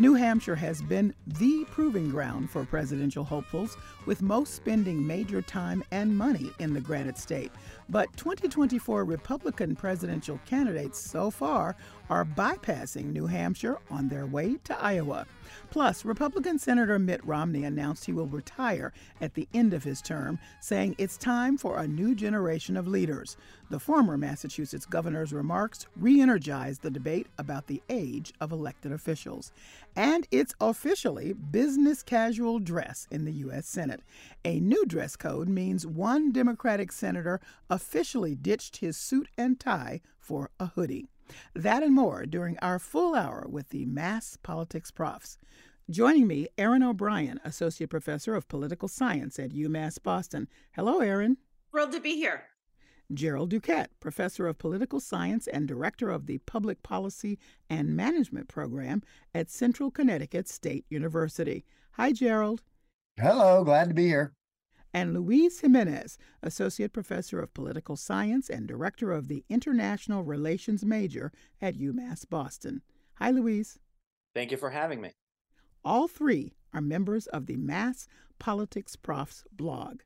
New Hampshire has been the proving ground for presidential hopefuls, with most spending major time and money in the granite state. But 2024 Republican presidential candidates so far are bypassing New Hampshire on their way to Iowa. Plus, Republican Senator Mitt Romney announced he will retire at the end of his term, saying it's time for a new generation of leaders. The former Massachusetts governor's remarks re energized the debate about the age of elected officials. And it's officially business casual dress in the U.S. Senate. A new dress code means one Democratic senator officially ditched his suit and tie for a hoodie. That and more during our full hour with the Mass Politics Profs. Joining me, Erin O'Brien, Associate Professor of Political Science at UMass Boston. Hello, Erin. Thrilled to be here. Jerold Duquette, Professor of Political Science and Director of the Public Policy and Management Program at Central Connecticut State University. Hi, Jerold. Hello, glad to be here and Luis Jimenez, Associate Professor of Political Science and Director of the International Relations Major at UMass Boston. Hi, Luis. Thank you for having me. All three are members of the Mass Politics Profs blog.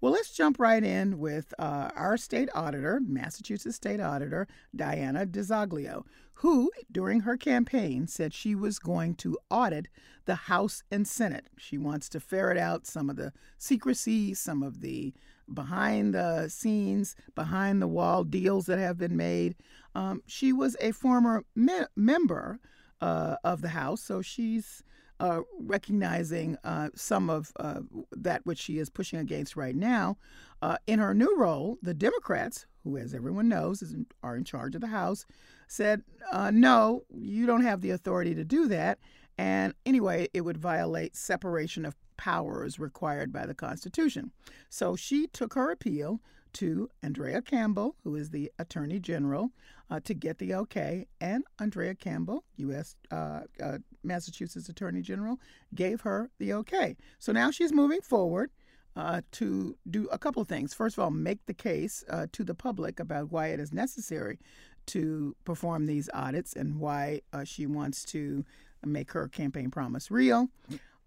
Well, let's jump right in with uh, our state auditor, Massachusetts State Auditor Diana DiZoglio, who, during her campaign, said she was going to audit the House and Senate. She wants to ferret out some of the secrecy, some of the behind the scenes, behind the wall deals that have been made. Um, she was a former me- member uh, of the House, so she's uh, recognizing uh, some of uh, that which she is pushing against right now. Uh, in her new role, the Democrats, who, as everyone knows, in, are in charge of the House, said, uh, no, you don't have the authority to do that. And anyway, it would violate separation of powers required by the Constitution. So she took her appeal to Andrea Campbell, who is the Attorney General, uh, to get the okay. And Andrea Campbell, U.S. Uh, uh, Massachusetts Attorney General, gave her the okay. So now she's moving forward. Uh, to do a couple of things. First of all, make the case uh, to the public about why it is necessary to perform these audits and why uh, she wants to make her campaign promise real.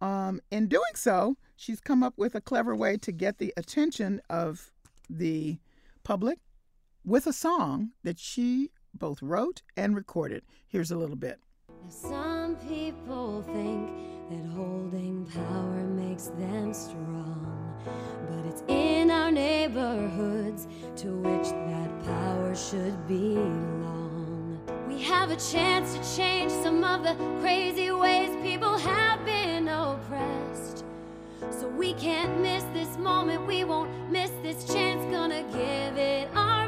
Um, in doing so, she's come up with a clever way to get the attention of the public with a song that she both wrote and recorded. Here's a little bit. Some people think that holding power makes them strong, but it's in our neighborhoods to which that power should belong. Have a chance to change some of the crazy ways people have been oppressed. So we can't miss this moment, we won't miss this chance, gonna give it our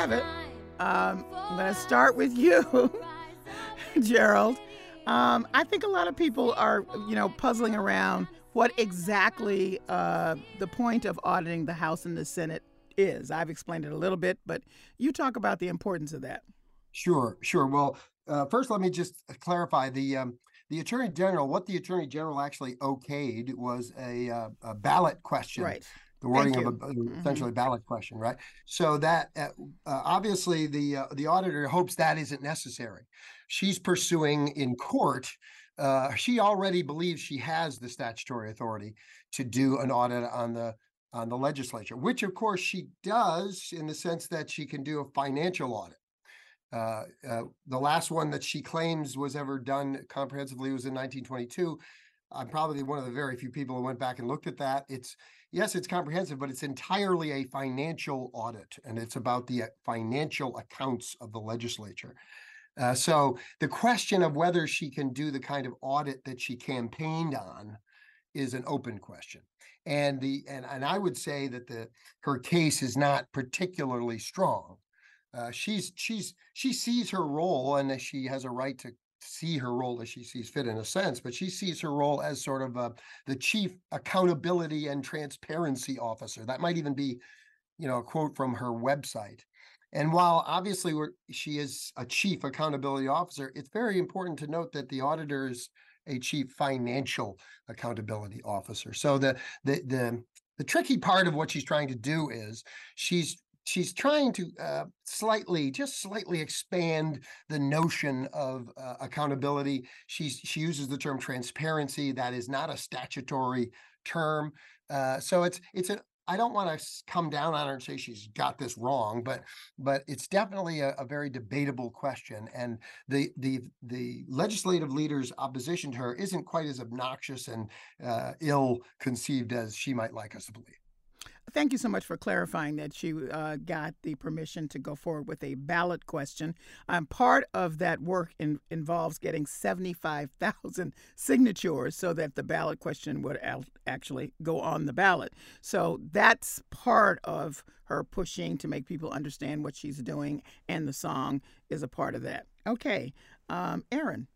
have it. Um, I'm going to start with you, Jerold. Um, I think a lot of people are, you know, puzzling around what exactly uh, the point of auditing the House and the Senate is. I've explained it a little bit, but you talk about the importance of that. Sure, sure. Well, uh, first, let me just clarify the um, the Attorney General. What the Attorney General actually okayed was a, uh, a ballot question. Right. The wording of a, essentially mm-hmm. ballot question, right? So that uh, uh, obviously the uh, the auditor hopes that isn't necessary she's pursuing in court. Uh, she already believes she has the statutory authority to do an audit on the on the legislature, which of course she does in the sense that she can do a financial audit. Uh, uh, the last one that she claims was ever done comprehensively was in 1922. I'm probably one of the very few people who went back and looked at that. It's yes, it's comprehensive, but it's entirely a financial audit, and it's about the uh, financial accounts of the legislature. Uh, so the question of whether she can do the kind of audit that she campaigned on is an open question. And the and, and I would say that the her case is not particularly strong. Uh, she's she's she sees her role and she has a right to see her role as she sees fit in a sense, but she sees her role as sort of uh, the chief accountability and transparency officer. That might even be, you know, a quote from her website. And while obviously she is a chief accountability officer, it's very important to note that the auditor is a chief financial accountability officer. So the the the the tricky part of what she's trying to do is she's she's trying to uh, slightly, just slightly expand the notion of uh, accountability. She's she uses the term transparency. That is not a statutory term. Uh, so it's it's an I don't want to come down on her and say she's got this wrong, but but it's definitely a, a, very debatable question. And the the the legislative leader's opposition to her isn't quite as obnoxious and uh, ill conceived as she might like us to believe. Thank you so much for clarifying that you uh, got the permission to go forward with a ballot question. Um, part of that work in, involves getting 75,000 signatures so that the ballot question would al- actually go on the ballot. So that's part of her pushing to make people understand what she's doing, and the song is a part of that. Okay, um, Erin.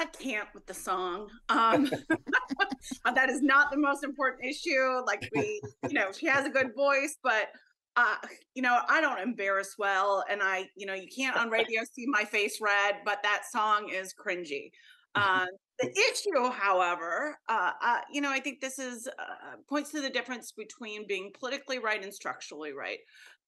I can't with the song. Um, that is not the most important issue. Like we, you know, she has a good voice, but uh, you know, I don't embarrass well, and I, you know, you can't on radio see my face red, but that song is cringy. Uh, the issue, however, uh, uh, you know, I think this is uh, points to the difference between being politically right and structurally right.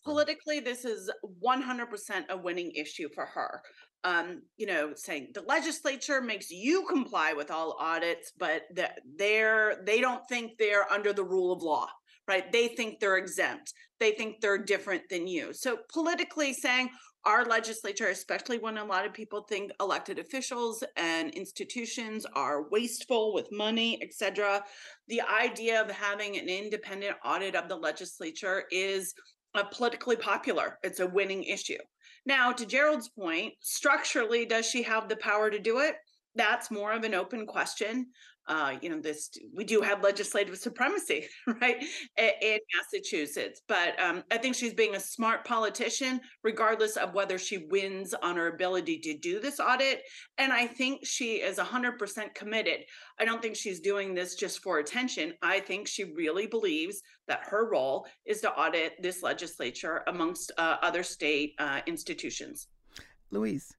Politically, this is 100% a winning issue for her um, you know, saying the legislature makes you comply with all audits, but that they're they don't think they're under the rule of law, right? They think they're exempt. They think they're different than you. So politically saying our legislature, especially when a lot of people think elected officials and institutions are wasteful with money, etc., the idea of having an independent audit of the legislature is uh, politically popular. It's a winning issue. Now, to Jerold's point, structurally, does she have the power to do it? That's more of an open question uh, you know, this we do have legislative supremacy, right, in Massachusetts. But um, I think she's being a smart politician, regardless of whether she wins on her ability to do this audit. And I think she is 100% committed. I don't think she's doing this just for attention. I think she really believes that her role is to audit this legislature amongst uh, other state uh, institutions. Luis.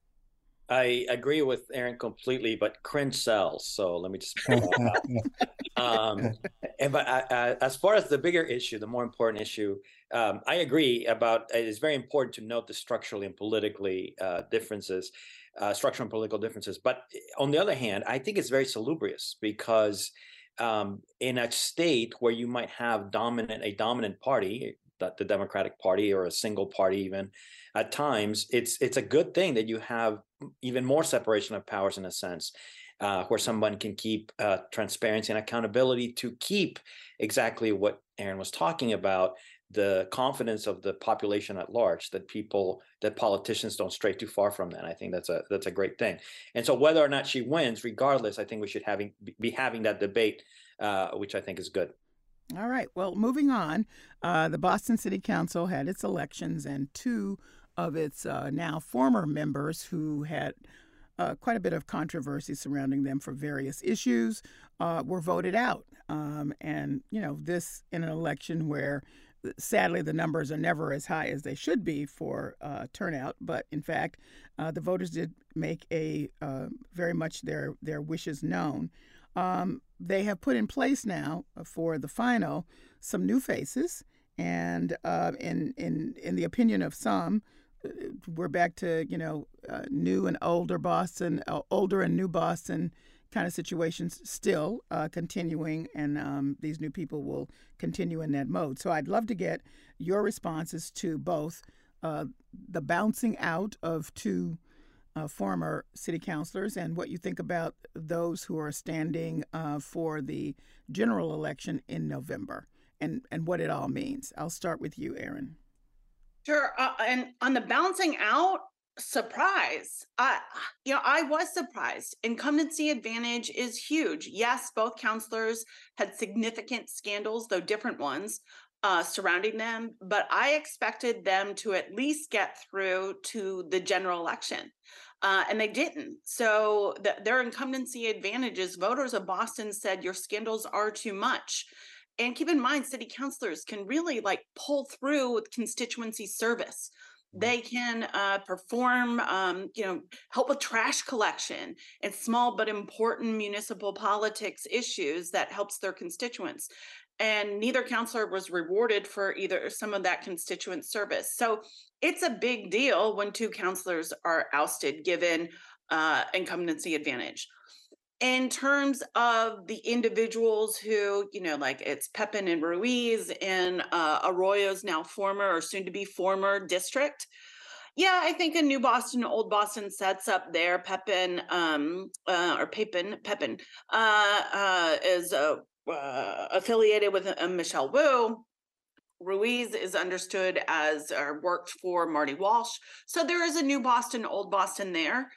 I agree with Erin completely, but cringe sells. So let me just. um, and but uh, uh, as far as the bigger issue, the more important issue, um, I agree about. It is very important to note the structurally and politically uh, differences, uh, structural and political differences. But eh, on the other hand, I think it's very salubrious because um, in a state where you might have dominant a dominant party, the Democratic Party or a single party even at times it's it's a good thing that you have even more separation of powers in a sense uh, where someone can keep uh, transparency and accountability to keep exactly what Erin was talking about the confidence of the population at large that people that politicians don't stray too far from that. I think that's a that's a great thing. And so whether or not she wins regardless i think we should having be having that debate uh, which i think is good. All right. Well, moving on, uh, the Boston City Council had its elections, and two of its uh, now former members who had uh, quite a bit of controversy surrounding them for various issues uh, were voted out. Um, and, you know, this in an election where uh, sadly the numbers are never as high as they should be for uh, turnout. But in fact, the voters did make a very much their, their wishes known. Um, they have put in place now for the final some new faces, and uh, in in in the opinion of some, uh, we're back to you know uh, new and older Boston, uh, older and new Boston kind of situations still uh, continuing, and um, these new people will continue in that mode. So I'd love to get your responses to both uh, the bouncing out of two uh, former city councilors and what you think about those who are standing uh, for the general election in November and, and what it all means. I'll start with you, Erin. Sure. Uh, and on the bouncing out, surprise. I, you know, I was surprised. Incumbency advantage is huge. Yes, both counselors had significant scandals, though different ones, uh, surrounding them, but I expected them to at least get through to the general election. Uh, and they didn't. So the, their incumbency advantages, voters of Boston said your scandals are too much. And keep in mind, city councilors can really like pull through with constituency service. Mm-hmm. They can uh, perform, um, you know, help with trash collection and small but important municipal politics issues that helps their constituents and neither counselor was rewarded for either some of that constituent service. So it's a big deal when two counselors are ousted given uh, incumbency advantage. In terms of the individuals who, you know, like it's Pepin and Ruiz in uh, Arroyo's now former or soon to be former district. Yeah, I think a new Boston, old Boston sets up there. Pepin, um, uh, or Pepin, Pepin, uh, uh, is a uh, affiliated with uh, Michelle Wu. Ruiz is understood as or worked for Marty Walsh. So there is a new Boston, old Boston there,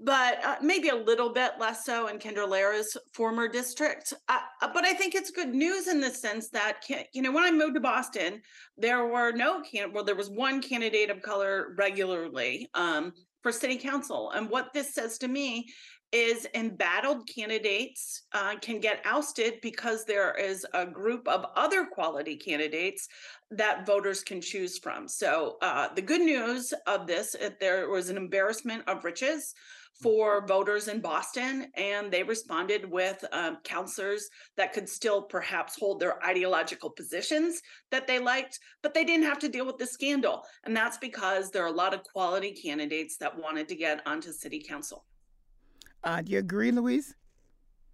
but uh, maybe a little bit less so in Kendra Lara's former district. Uh, uh but I think it's good news in the sense that, you know, when I moved to Boston, there were no can well, there was one candidate of color regularly um, for city council. And what this says to me is embattled candidates uh, can get ousted because there is a group of other quality candidates that voters can choose from. So uh, the good news of this, there was an embarrassment of riches for voters in Boston, and they responded with um, counselors that could still perhaps hold their ideological positions that they liked, but they didn't have to deal with the scandal. And that's because there are a lot of quality candidates that wanted to get onto city council. Uh, do you agree, Luis?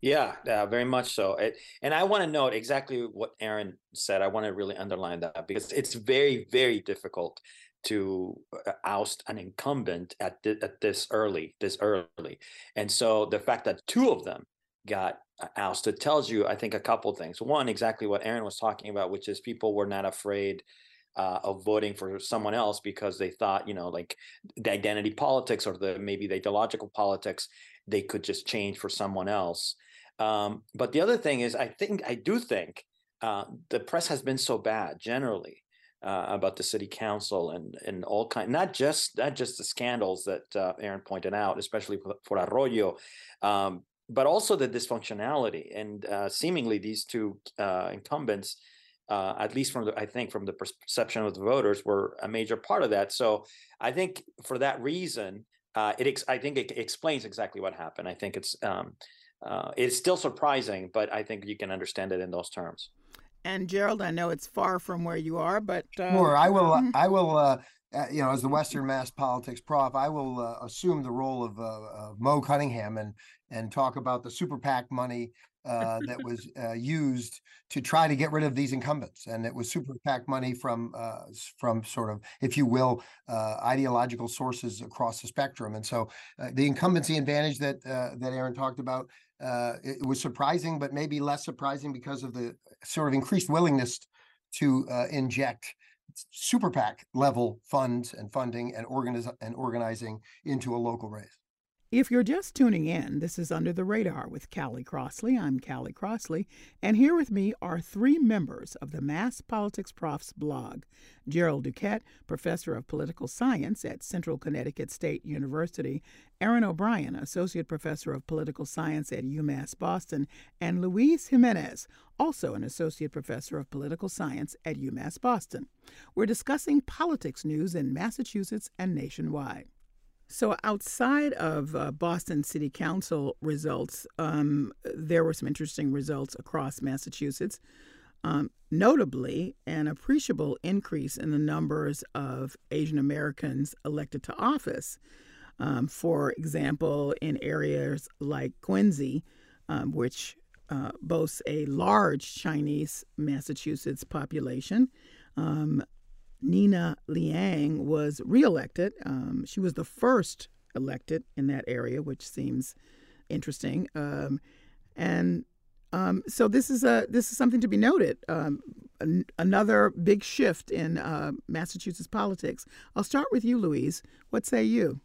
Yeah, uh, very much so. It, and I want to note exactly what Erin said. I want to really underline that because it's very, very difficult to uh, oust an incumbent at th- at this early, this early. And so the fact that two of them got uh, ousted tells you, I think, a couple things. One, exactly what Erin was talking about, which is people were not afraid uh, of voting for someone else because they thought, you know, like the identity politics or the maybe the ideological politics they could just change for someone else. Um, but the other thing is, I think I do think uh, the press has been so bad generally uh, about the city council and and all kind, not just not just the scandals that uh, Erin pointed out, especially for, Arroyo, um, but also the dysfunctionality and uh, seemingly these two uh, incumbents. Uh, at least from the, I think from the perception of the voters, were a major part of that. So I think for that reason, uh, it ex- I think it explains exactly what happened. I think it's um, it's still surprising, but I think you can understand it in those terms. And Jerold, I know it's far from where you are, but uh, sure, I will. Mm-hmm. I will. Uh, uh, you know, as the Western Mass politics prof, I will uh, assume the role of, of Mo Cunningham and and talk about the super PAC money uh, that was uh, used to try to get rid of these incumbents, and it was super PAC money from uh, from sort of, if you will, uh, ideological sources across the spectrum. And so, uh, the incumbency advantage that that Erin talked about Uh, it was surprising, but maybe less surprising because of the sort of increased willingness to uh, inject super PAC level funds and funding and organize and organizing into a local race. If you're just tuning in, this is Under the Radar with Callie Crossley. I'm Callie Crossley, and here with me are three members of the Mass Politics Profs blog Jerold Duquette, professor of political science at Central Connecticut State University, Erin O'Brien, associate professor of political science at UMass Boston, and Luis Jimenez, also an associate professor of political science at UMass Boston. We're discussing politics news in Massachusetts and nationwide. So, outside of uh, Boston City Council results, um, there were some interesting results across Massachusetts. Um, notably, an appreciable increase in the numbers of Asian Americans elected to office. Um, for example, in areas like Quincy, um, which uh, boasts a large Chinese Massachusetts population. Um, Nina Liang was reelected. Um, she was the first elected in that area, which seems interesting. Um, and um, so this is a this is something to be noted. Um, an, another big shift in uh, Massachusetts politics. I'll start with you, Luis. What say you?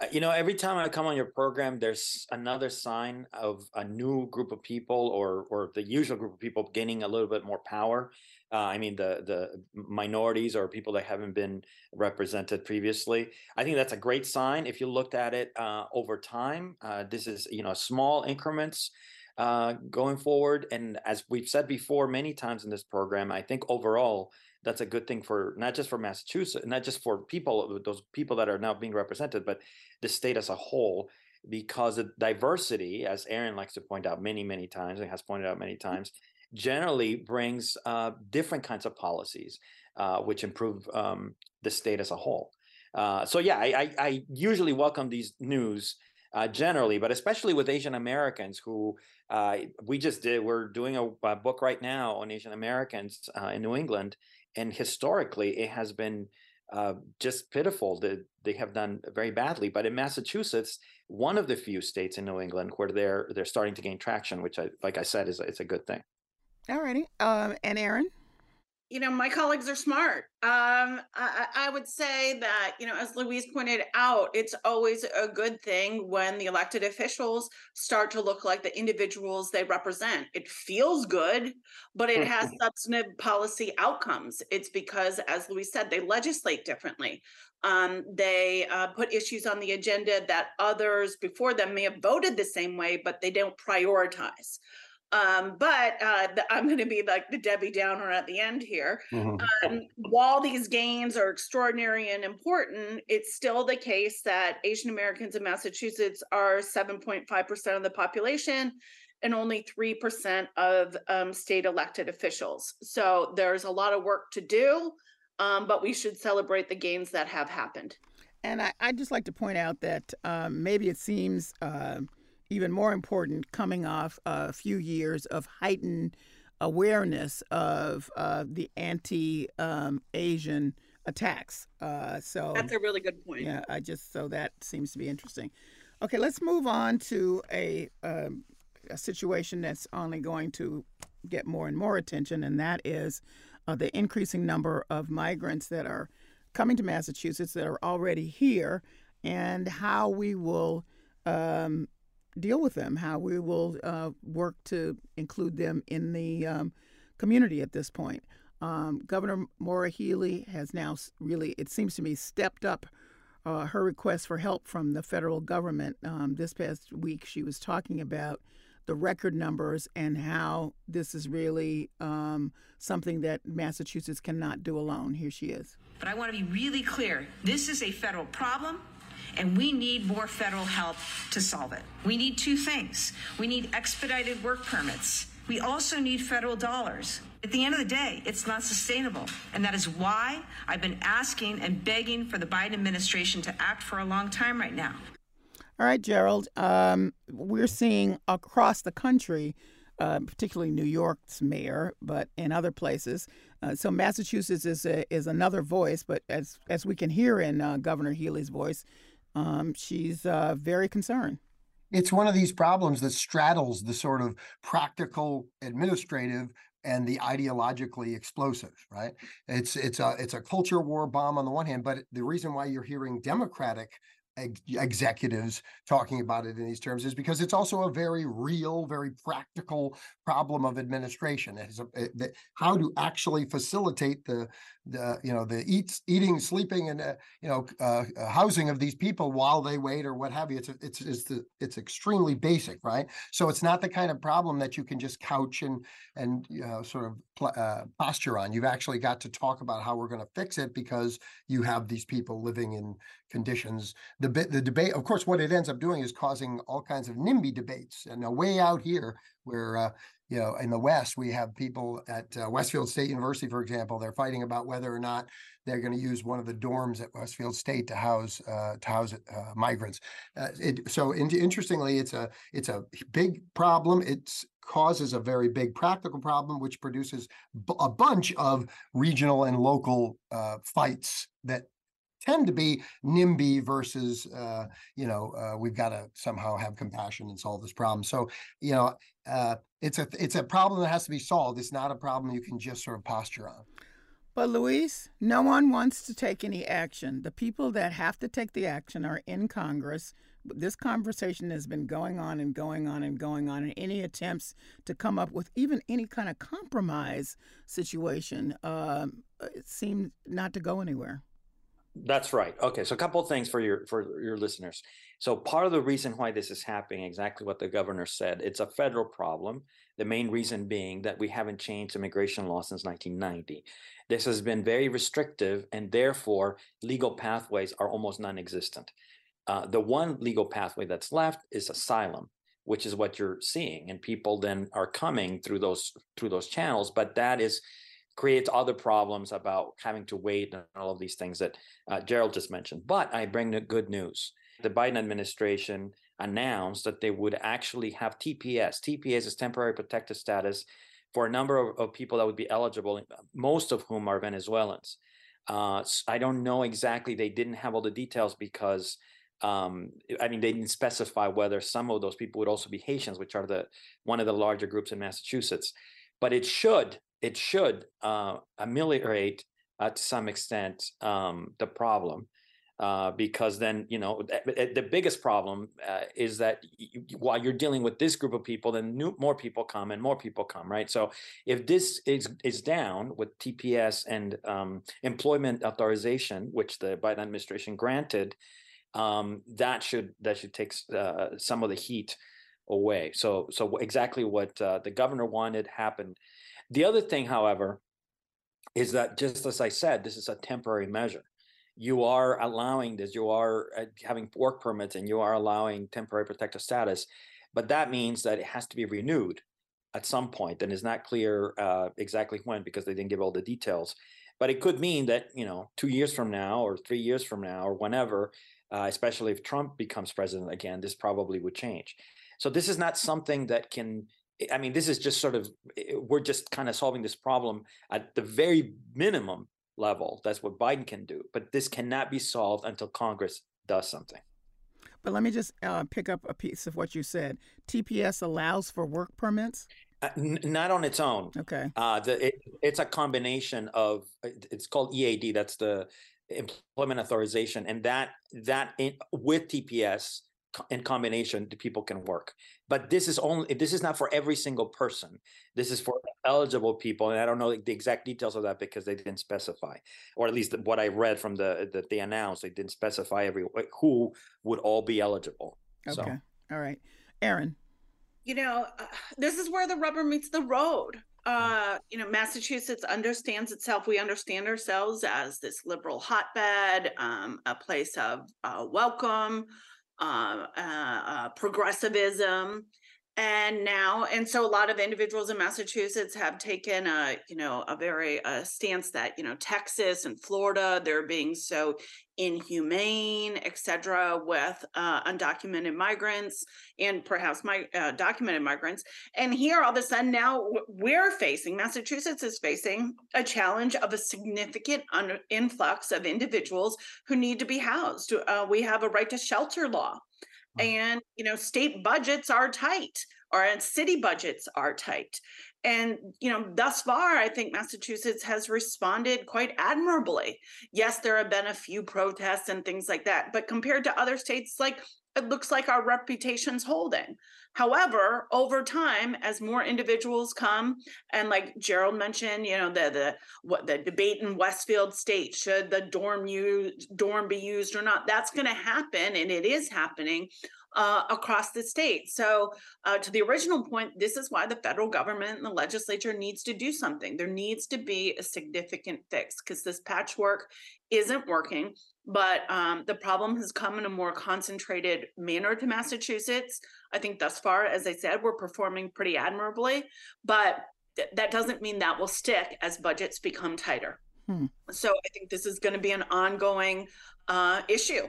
Uh, you know, every time I come on your program, there's another sign of a new group of people, or or the usual group of people gaining a little bit more power. Uh, I mean, the the minorities or people that haven't been represented previously. I think that's a great sign. If you looked at it uh, over time, uh, this is you know small increments uh, going forward. And as we've said before many times in this program, I think overall that's a good thing for not just for Massachusetts, not just for people, those people that are now being represented, but the state as a whole, because the diversity, as Erin likes to point out many, many times and has pointed out many times, generally brings uh, different kinds of policies, uh, which improve um, the state as a whole. Uh, so yeah, I, I, I, usually welcome these news uh, generally, but especially with Asian Americans who uh, we just did. We're doing a, a, book right now on Asian Americans uh, in New England, and historically, it has been just pitiful that they have done very badly. But in Massachusetts, one of the few states in New England where they're they're starting to gain traction, which I like I said is it's a good thing. All righty, um, and Erin you know, my colleagues are smart. Um, I, I, would say that, you know, as Luis pointed out, it's always a good thing when the elected officials start to look like the individuals they represent. It feels good, but it has substantive policy outcomes. It's because, as Luis said, they legislate differently. Um, they uh, put issues on the agenda that others before them may have voted the same way, but they don't prioritize. Um, but uh, the, I'm going to be like the Debbie Downer at the end here. Mm-hmm. Um, while these gains are extraordinary and important, it's still the case that Asian Americans in Massachusetts are 7.5% of the population and only 3% of um, state elected officials. So there's a lot of work to do, um, but we should celebrate the gains that have happened. And I, would just like to point out that um, maybe it seems. Uh, even more important, coming off a few years of heightened awareness of uh, the anti um, Asian attacks. Uh, so that's a really good point. Yeah, I just so that seems to be interesting. Okay, let's move on to a, um, a situation that's only going to get more and more attention, and that is uh, the increasing number of migrants that are coming to Massachusetts that are already here, and how we will um, deal with them, how we will uh, work to include them in the um, community at this point. Um, Governor Maura Healey has now really, it seems to me, stepped up uh, her request for help from the federal government. Um, this past week, she was talking about the record numbers and how this is really um, something that Massachusetts cannot do alone. Here she is. But I want to be really clear this is a federal problem and we need more federal help to solve it. We need two things we need expedited work permits, we also need federal dollars. At the end of the day, it's not sustainable. And that is why I've been asking and begging for the Biden administration to act for a long time right now. All right, Jerold. Um, we're seeing across the country, uh, particularly New York's mayor, but in other places. Uh, so Massachusetts is a, is another voice, but as as we can hear in uh, Governor Healey's voice, um, she's uh, very concerned. It's one of these problems that straddles the sort of practical, administrative, and the ideologically explosive. Right? It's it's a it's a culture war bomb on the one hand, but the reason why you're hearing Democratic ex- executives talking about it in these terms is because it's also a very real, very practical problem of administration. It's a, it, the, how to actually facilitate the the you know the eats eating sleeping and uh, you know uh, uh, housing of these people while they wait or what have you it's it's it's the, it's extremely basic right so it's not the kind of problem that you can just couch and and you know, sort of uh, posture on. You've actually got to talk about how we're going to fix it because you have these people living in conditions. The the debate of course what it ends up doing is causing all kinds of nimby debates and a way out here where uh, you know, in the West, we have people at uh, Westfield State University, for example, they're fighting about whether or not they're going to use one of the dorms at Westfield State to house uh, to house uh, migrants. Uh, it, so, in, interestingly, it's a it's a big problem. It causes a very big practical problem, which produces b- a bunch of regional and local uh, fights that tend to be NIMBY versus, uh, you know, uh, we've got to somehow have compassion and solve this problem. So, you know, uh, it's a it's a problem that has to be solved. It's not a problem you can just sort of posture on. But Luis, no one wants to take any action. The people that have to take the action are in Congress. This conversation has been going on and going on and going on, and any attempts to come up with even any kind of compromise situation um, seem not to go anywhere. That's right. Okay, so a couple of things for your for your listeners. So part of the reason why this is happening, exactly what the governor said, it's a federal problem. The main reason being that we haven't changed immigration law since 1990. This has been very restrictive, and therefore legal pathways are almost non-existent. Uh, the one legal pathway that's left is asylum, which is what you're seeing, and people then are coming through those through those channels. But that is creates other problems about having to wait and all of these things that uh, Jerold just mentioned. But I bring the good news. The Biden administration announced that they would actually have TPS. TPS is temporary protected status for a number of, of people that would be eligible, most of whom are Venezuelans. Uh, I don't know exactly. They didn't have all the details because, um, I mean, they didn't specify whether some of those people would also be Haitians, which are the one of the larger groups in Massachusetts. But it should it should uh, ameliorate uh, to some extent um, the problem. Uh, because then you know the, the biggest problem uh, is that while you're dealing with this group of people, then new, more people come and more people come, right? So if this is is down with TPS and um, employment authorization, which the Biden administration granted, um, that should that should take uh, some of the heat away. So so exactly what uh, the governor wanted happened. The other thing, however, is that just as I said, this is a temporary measure. You are allowing this, you are uh, having work permits and you are allowing temporary protective status, but that means that it has to be renewed at some point, and it's not clear uh, exactly when because they didn't give all the details. But it could mean that you know two years from now, or three years from now, or whenever, uh, especially if Trump becomes president again, this probably would change. So this is not something that can I mean, this is just sort of, eh, we're just kind of solving this problem at the very minimum level. That's what Biden can do. But this cannot be solved until Congress does something. But let me just uh, pick up a piece of what you said. TPS allows for work permits? Uh, n- not on its own. Okay. Uh, the, it, it's a combination of, it's called EAD, that's the employment authorization. And that, that in, with TPS, in combination the people can work. But this is only this is not for every single person. This is for eligible people and i don't know the exact details of that because they didn't specify or at least what i read from the that they announced they didn't specify every who would all be eligible. Okay. So. all right. Erin you know uh, this is where the rubber meets the road. Uh, you know, Massachusetts understands itself. We understand ourselves as this liberal hotbed, um, a place of uh, welcome, uh, uh, uh, progressivism and now and so a lot of individuals in massachusetts have taken a you know a very uh, stance that you know texas and florida they're being so inhumane etc with uh, undocumented migrants and perhaps my uh, documented migrants. And here all of a sudden now we're facing massachusetts is facing a challenge of a significant un- influx of individuals who need to be housed. Uh, we have a right to shelter law and you know state budgets are tight or city budgets are tight and you know thus far i think massachusetts has responded quite admirably. Yes there have been a few protests and things like that but compared to other states like it looks like our reputation's holding. However over time as more individuals come and like jerold mentioned you know the the what the debate in westfield state should the dorm use dorm be used or not that's going to happen and it is happening uh, across the state. So, uh, to the original point, this is why the federal government and the legislature needs to do something. There needs to be a significant fix because this patchwork isn't working. But um, the problem has come in a more concentrated manner to Massachusetts. I think thus far, as I said, we're performing pretty admirably, but th- that doesn't mean that will stick as budgets become tighter. Hmm. So I think this is going to be an ongoing uh, issue.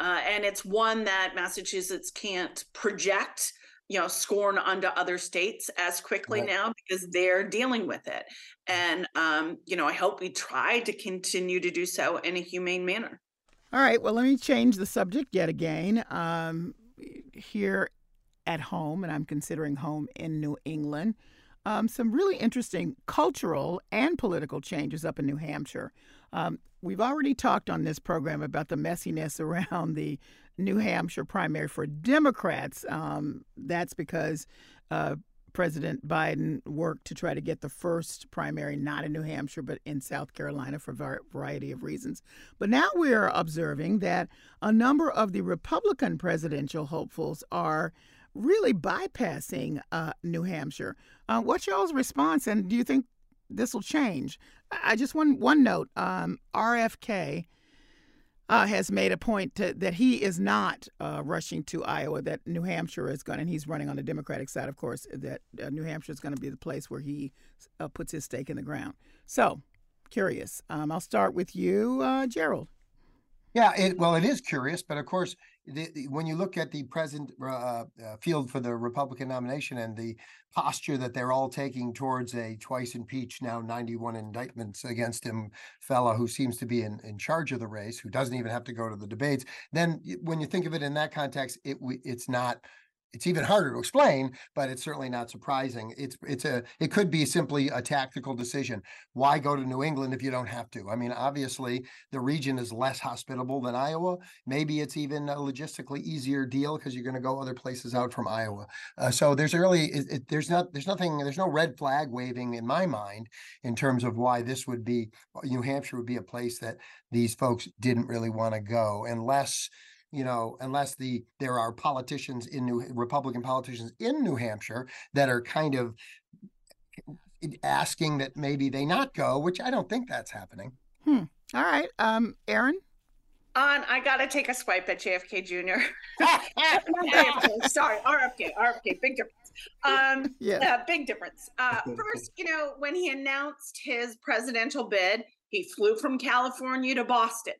Uh, and it's one that Massachusetts can't project, you know, scorn onto other states as quickly right. now because they're dealing with it. And, um, you know, I hope we try to continue to do so in a humane manner. All right. Well, let me change the subject yet again. Um, here at home, and I'm considering home in New England, um, some really interesting cultural and political changes up in New Hampshire. Um, we've already talked on this program about the messiness around the New Hampshire primary for Democrats. Um, that's because uh, President Biden worked to try to get the first primary not in New Hampshire but in South Carolina for a variety of reasons. But now we're observing that a number of the Republican presidential hopefuls are really bypassing uh, New Hampshire. Uh, what's y'all's response, and do you think this will change? I just one one note. Um, RFK uh, has made a point to, that he is not uh, rushing to Iowa. That New Hampshire is going, and he's running on the Democratic side, of course. That uh, New Hampshire is going to be the place where he uh, puts his stake in the ground. So, curious. Um, I'll start with you, uh, Jerold. Yeah, it, well, it is curious, but of course, the, the, when you look at the present uh, uh, field for the Republican nomination and the posture that they're all taking towards a twice impeached, now 91 indictments against him fella who seems to be in, in charge of the race, who doesn't even have to go to the debates, then when you think of it in that context, it it's not it's even harder to explain, but it's certainly not surprising. It's it's a it could be simply a tactical decision. Why go to New England if you don't have to? I mean, obviously the region is less hospitable than Iowa. Maybe it's even a logistically easier deal because you're going to go other places out from Iowa. Uh, so there's really it, it, there's not there's nothing there's no red flag waving in my mind in terms of why this would be New Hampshire would be a place that these folks didn't really want to go unless you know, unless the there are politicians in New Republican politicians in New Hampshire that are kind of asking that maybe they not go, which I don't think that's happening. Hmm. All right, um, Erin. On, I gotta take a swipe at JFK Jr. Sorry, RFK, RFK, big difference. Um, yeah, uh, big difference. Uh, first, you know, when he announced his presidential bid, he flew from California to Boston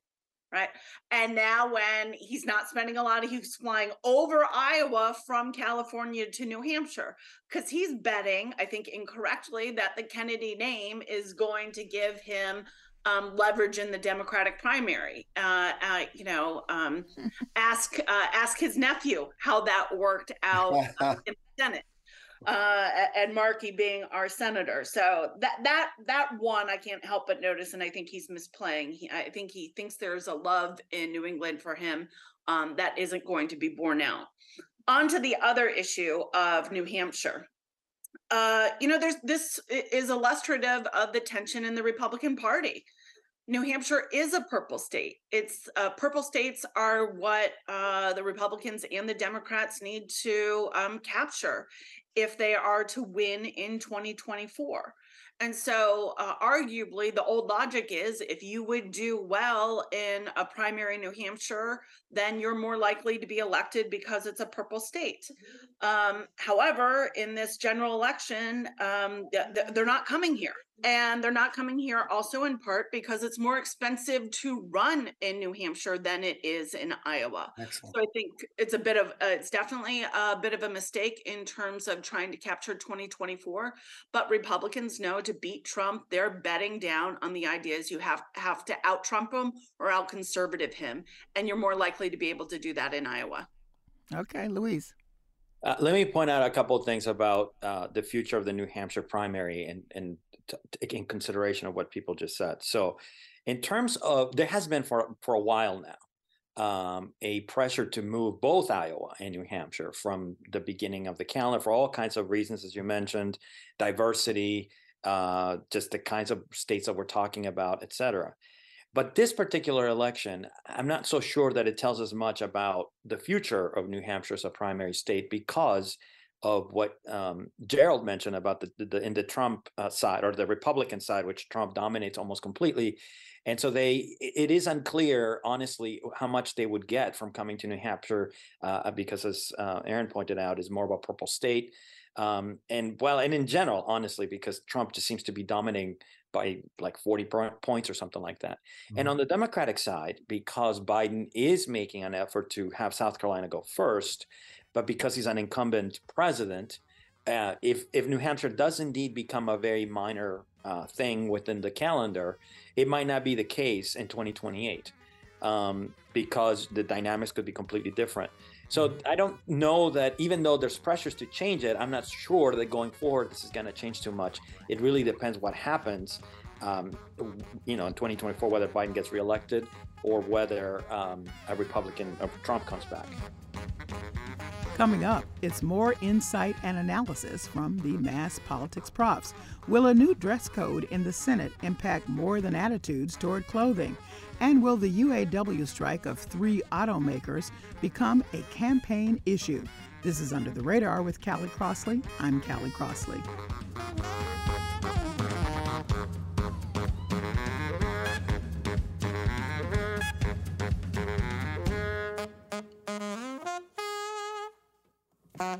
right? And now when he's not spending a lot of he's flying over Iowa from California to New Hampshire because he's betting, I think incorrectly, that the Kennedy name is going to give him um, leverage in the Democratic primary. Uh, uh, you know, um, ask uh, ask his nephew how that worked out in the Senate uh, and Markey being our senator. So that that that one I can't help but notice, and I think he's misplaying. He, I think he thinks there's a love in New England for him um, that isn't going to be borne out. On to the other issue of New Hampshire. Uh, you know, there's this is illustrative of the tension in the Republican Party. New Hampshire is a purple state. It's uh, purple states are what uh, the Republicans and the Democrats need to um, capture if they are to win in 2024. And so, uh, arguably, the old logic is if you would do well in a primary New Hampshire, then you're more likely to be elected because it's a purple state. Um, however, in this general election, um, they're not coming here. And they're not coming here also in part because it's more expensive to run in New Hampshire than it is in Iowa. Excellent. So I think it's a bit of, uh, it's definitely a bit of a mistake in terms of trying to capture 2024. But Republicans know to beat Trump, they're betting down on the ideas you have have to out Trump him or out conservative him, and you're more likely to be able to do that in Iowa. Okay, Luis. Uh, let me point out a couple of things about uh, the future of the New Hampshire primary and, and t- in consideration of what people just said. So, in terms of, there has been for, for a while now um, a pressure to move both Iowa and New Hampshire from the beginning of the calendar for all kinds of reasons, as you mentioned, diversity, uh, just the kinds of states that we're talking about, et cetera. But this particular election, I'm not so sure that it tells us much about the future of New Hampshire as a primary state because of what um, Jerold mentioned about the, the, in the Trump uh, side or the Republican side, which Trump dominates almost completely. And so they, it is unclear, honestly, how much they would get from coming to New Hampshire, uh, because as uh, Erin pointed out, is more of a purple state. Um, and well, and in general, honestly, because Trump just seems to be dominating by like 40 points or something like that. Mm-hmm. And on the Democratic side, because Biden is making an effort to have South Carolina go first, but because he's an incumbent president, uh, if if New Hampshire does indeed become a very minor uh, thing within the calendar, it might not be the case in 2028 um, because the dynamics could be completely different. So I don't know that even though there's pressures to change it, I'm not sure that going forward this is going to change too much. It really depends what happens, um, you know, in 2024 whether Biden gets reelected or whether um, a Republican or Trump comes back. Coming up, it's more insight and analysis from the Mass Politics Profs. Will a new dress code in the Senate impact more than attitudes toward clothing? And will the UAW strike of three automakers become a campaign issue? This is Under the Radar with Callie Crossley. I'm Callie Crossley. I'm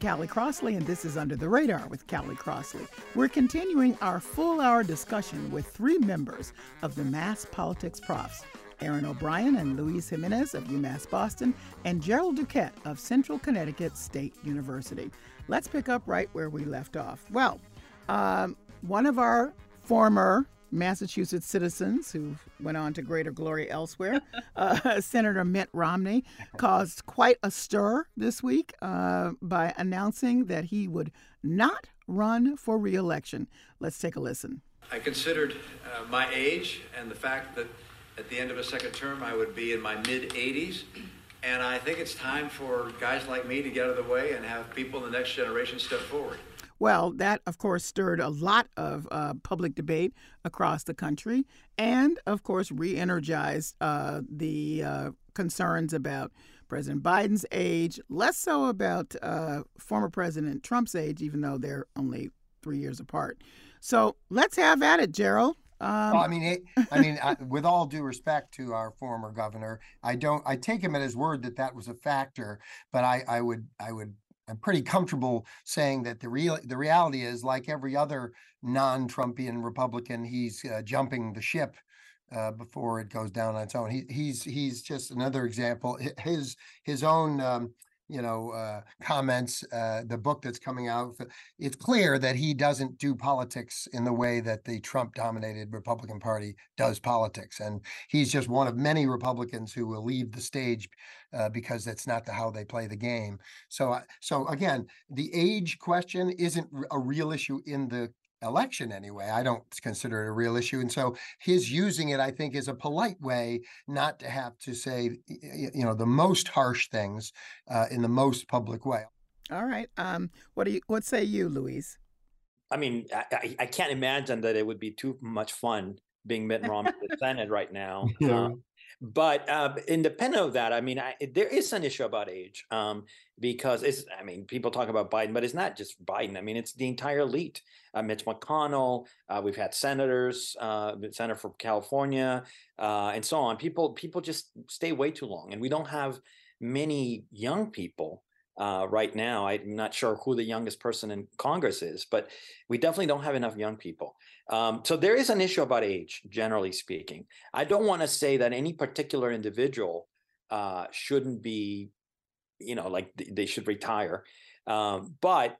Callie Crossley, and this is Under the Radar with Callie Crossley. We're continuing our full hour discussion with three members of the Mass Politics Profs Erin O'Brien and Luis Jimenez of UMass Boston, and Jerold Duquette of Central Connecticut State University. Let's pick up right where we left off. Well, um, one of our former Massachusetts citizens who went on to greater glory elsewhere. Uh, Senator Mitt Romney caused quite a stir this week uh, by announcing that he would not run for reelection. Let's take a listen. I considered uh, my age and the fact that at the end of a second term I would be in my mid 80s. And I think it's time for guys like me to get out of the way and have people in the next generation step forward. Well, that, of course, stirred a lot of uh, public debate across the country and, of course, re energized uh, the uh, concerns about President Biden's age, less so about uh, former President Trump's age, even though they're only three years apart. So let's have at it, Jerold. Um, well, I mean, it, I mean, I, with all due respect to our former governor, I don't. I take him at his word that that was a factor, but I, I would, I would I'm pretty comfortable saying that the real the reality is like every other non-Trumpian Republican, he's uh, jumping the ship uh, before it goes down on its own. He, he's he's just another example. His his own um, you know uh, comments uh, the book that's coming out it's clear that he doesn't do politics in the way that the trump dominated republican party does politics and he's just one of many republicans who will leave the stage uh, because that's not the, how they play the game so so again the age question isn't a real issue in the election anyway. I don't consider it a real issue. And so his using it, I think, is a polite way not to have to say, you know, the most harsh things uh, in the most public way. All right. Um, what do you? What say you, Luis? I mean, I, I can't imagine that it would be too much fun being Mitt Romney in the Senate right now. Yeah. Um, but uh, independent of that, I mean, I, there is an issue about age um, because it's, I mean, people talk about Biden, but it's not just Biden. I mean, it's the entire elite. Uh, Mitch McConnell, uh, we've had senators, uh, senator from California, uh, and so on. People, people just stay way too long, and we don't have many young people uh, right now. I'm not sure who the youngest person in Congress is, but we definitely don't have enough young people. Um, so there is an issue about age, generally speaking. I don't want to say that any particular individual uh, shouldn't be, you know, like they should retire. Um, but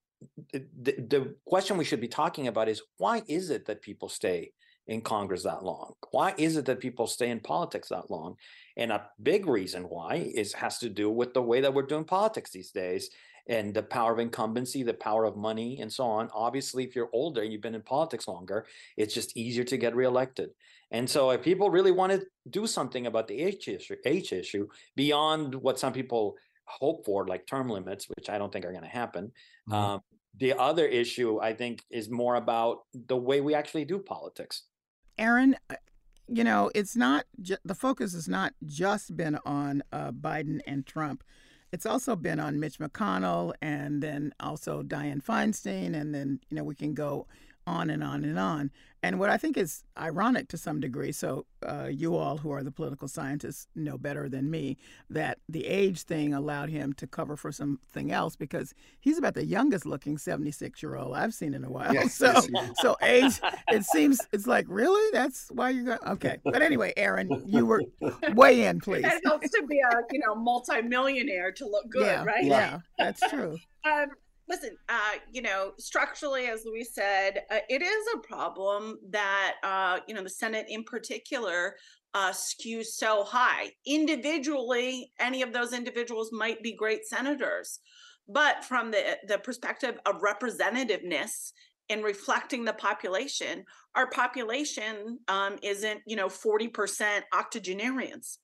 the, the question we should be talking about is why is it that people stay in Congress that long? Why is it that people stay in politics that long? And a big reason why is has to do with the way that we're doing politics these days and the power of incumbency, the power of money, and so on. Obviously, if you're older and you've been in politics longer, it's just easier to get reelected. And so, if people really want to do something about the age issue, age issue beyond what some people hope for, like term limits, which I don't think are going to happen. Mm-hmm. Um, the other issue, I think, is more about the way we actually do politics. Erin, uh, you know, it's not ju- the focus has not just been on uh, Biden and Trump. It's also been on Mitch McConnell and then also Dianne Feinstein, and then you know we can go on and on and on. And what I think is ironic to some degree, so uh, you all who are the political scientists know better than me, that the age thing allowed him to cover for something else because he's about the youngest looking 76 year old I've seen in a while. Yes, so, yes, yes. so age, it seems, it's like, really? That's why you're going, okay. But anyway, Erin, you were, weigh in, please. It helps to be a you know multimillionaire to look good, yeah, right? Yeah, that's true. Um, listen, uh, you know, structurally, as Luis said, uh, it is a problem that uh, you know the Senate in particular uh, skews so high. Individually, any of those individuals might be great senators, but from the the perspective of representativeness in reflecting the population, our population um, isn't you know forty percent octogenarians.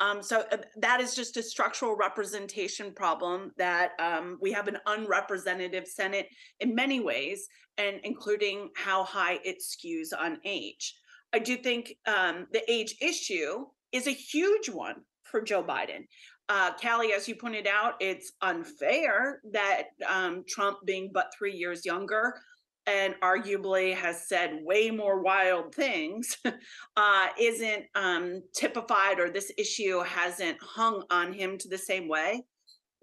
Um, so uh, that is just a structural representation problem that um, we have an unrepresentative Senate in many ways, and including how high it skews on age. I do think um, the age issue is a huge one for Joe Biden. Uh, Callie, as you pointed out, it's unfair that um, Trump, being but three years younger, and arguably has said way more wild things, uh, isn't um, typified or this issue hasn't hung on him to the same way.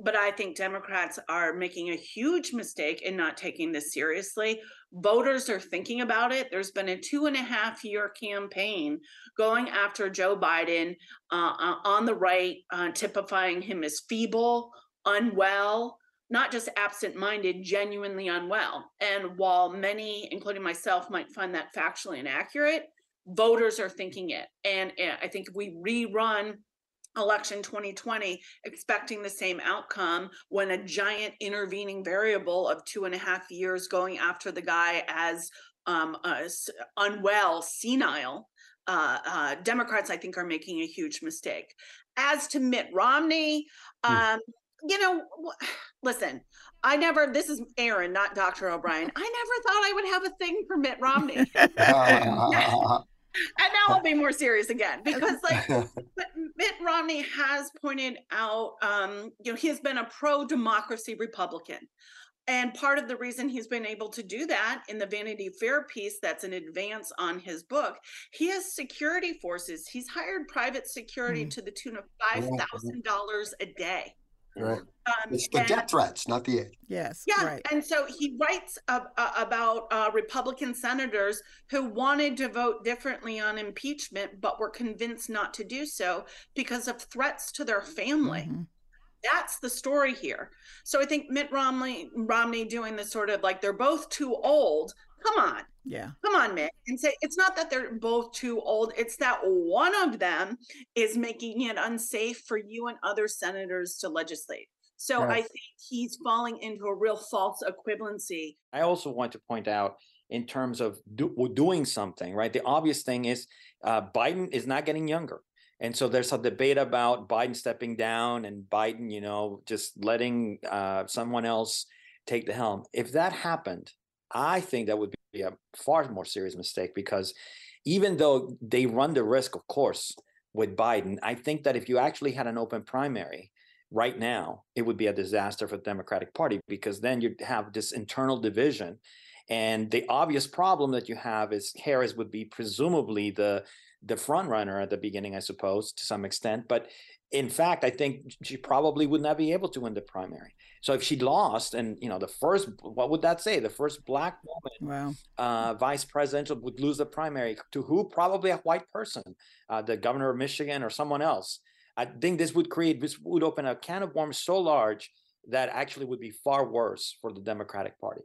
But I think Democrats are making a huge mistake in not taking this seriously. Voters are thinking about it. There's been a two and a half year campaign going after Joe Biden uh, uh, on the right, uh, typifying him as feeble, unwell, not just absent minded, genuinely unwell. And while many, including myself, might find that factually inaccurate, voters are thinking it. And I think if we rerun election 2020 expecting the same outcome when a giant intervening variable of two and a half years going after the guy as um, uh, unwell, senile. Uh, uh, Democrats, I think, are making a huge mistake. As to Mitt Romney, um, you know, listen, I never, this is Erin, not Dr. O'Brien. I never thought I would have a thing for Mitt Romney. and now I'll be more serious again because, like, Mitt Romney has pointed out, um, you know, he has been a pro democracy Republican. And part of the reason he's been able to do that in the Vanity Fair piece, that's an advance on his book, he has security forces. He's hired private security to the tune of $5,000 a day. Right. Um, It's the and- death threats, not the age. Yes. yeah, Right. and so he writes ab- uh, about uh, Republican senators who wanted to vote differently on impeachment, but were convinced not to do so because of threats to their family. Mm-hmm. That's the story here. So I think Mitt Romney, Romney doing this sort of like they're both too old. Come on, Yeah. come on, Mitt, and say it's not that they're both too old. It's that one of them is making it unsafe for you and other senators to legislate. So Yeah. I think he's falling into a real false equivalency. I also want to point out in terms of do, doing something, right? The obvious thing is uh, Biden is not getting younger. And so there's a debate about Biden stepping down and Biden, you know, just letting uh, someone else take the helm. If that happened, I think that would be a far more serious mistake because even though they run the risk, of course, with Biden, I think that if you actually had an open primary right now, it would be a disaster for the Democratic Party because then you'd have this internal division. And the obvious problem that you have is Harris would be presumably the the front runner at the beginning, I suppose, to some extent. But in fact, I think she probably would not be able to win the primary. So if she lost, and you know, the first, what would that say? The first black woman Wow. uh, vice presidential would lose the primary to who? Probably a white person, uh, the governor of Michigan or someone else. I think this would create, this would open a can of worms so large that actually would be far worse for the Democratic Party.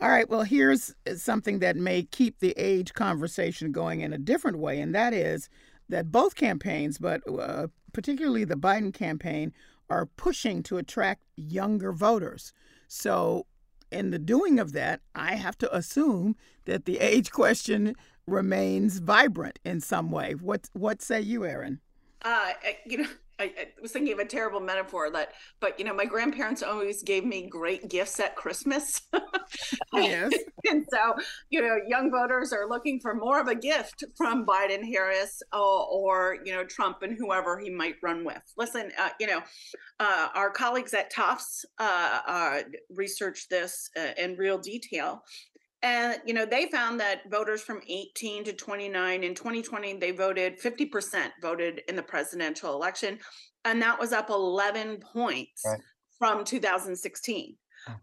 All right, well, here's something that may keep the age conversation going in a different way, and that is that both campaigns, but uh, particularly the Biden campaign, are pushing to attract younger voters. So, in the doing of that, I have to assume that the age question remains vibrant in some way. What What say you, Erin? Uh, you know, I, I, was thinking of a terrible metaphor that, but you know, my grandparents always gave me great gifts at Christmas. yes. and so, you know, young voters are looking for more of a gift from Biden, Harris, or, or you know, Trump and whoever he might run with. Listen, uh, you know, uh, our colleagues at Tufts uh, uh researched this uh, in real detail and you know they found that voters from 18 to 29 in 2020 they voted 50% voted in the presidential election and that was up 11 points right. from 2016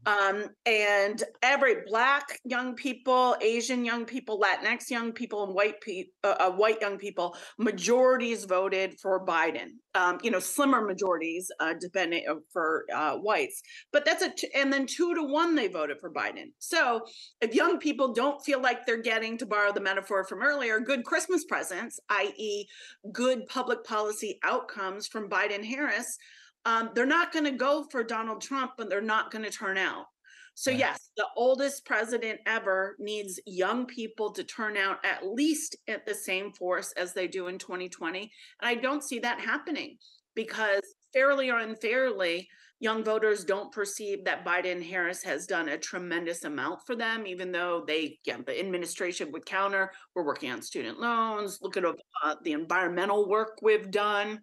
um, and every black young people, Asian young people, Latinx young people, and white people, uh, uh, white young people, majorities voted for Biden. Um, you know, slimmer majorities, uh, depending uh, for uh, whites. But that's a t- and then two to one they voted for Biden. So if young people don't feel like they're getting, to borrow the metaphor from earlier, good Christmas presents, i.e., good public policy outcomes from Biden Harris um, they're not going to go for Donald Trump, but they're not going to turn out. So, right. yes, the oldest president ever needs young people to turn out at least at the same force as they do in 2020. And I don't see that happening because, fairly or unfairly, young voters don't perceive that Biden Harris has done a tremendous amount for them, even though they, yeah, the administration would counter. We're working on student loans. Look at uh, the environmental work we've done.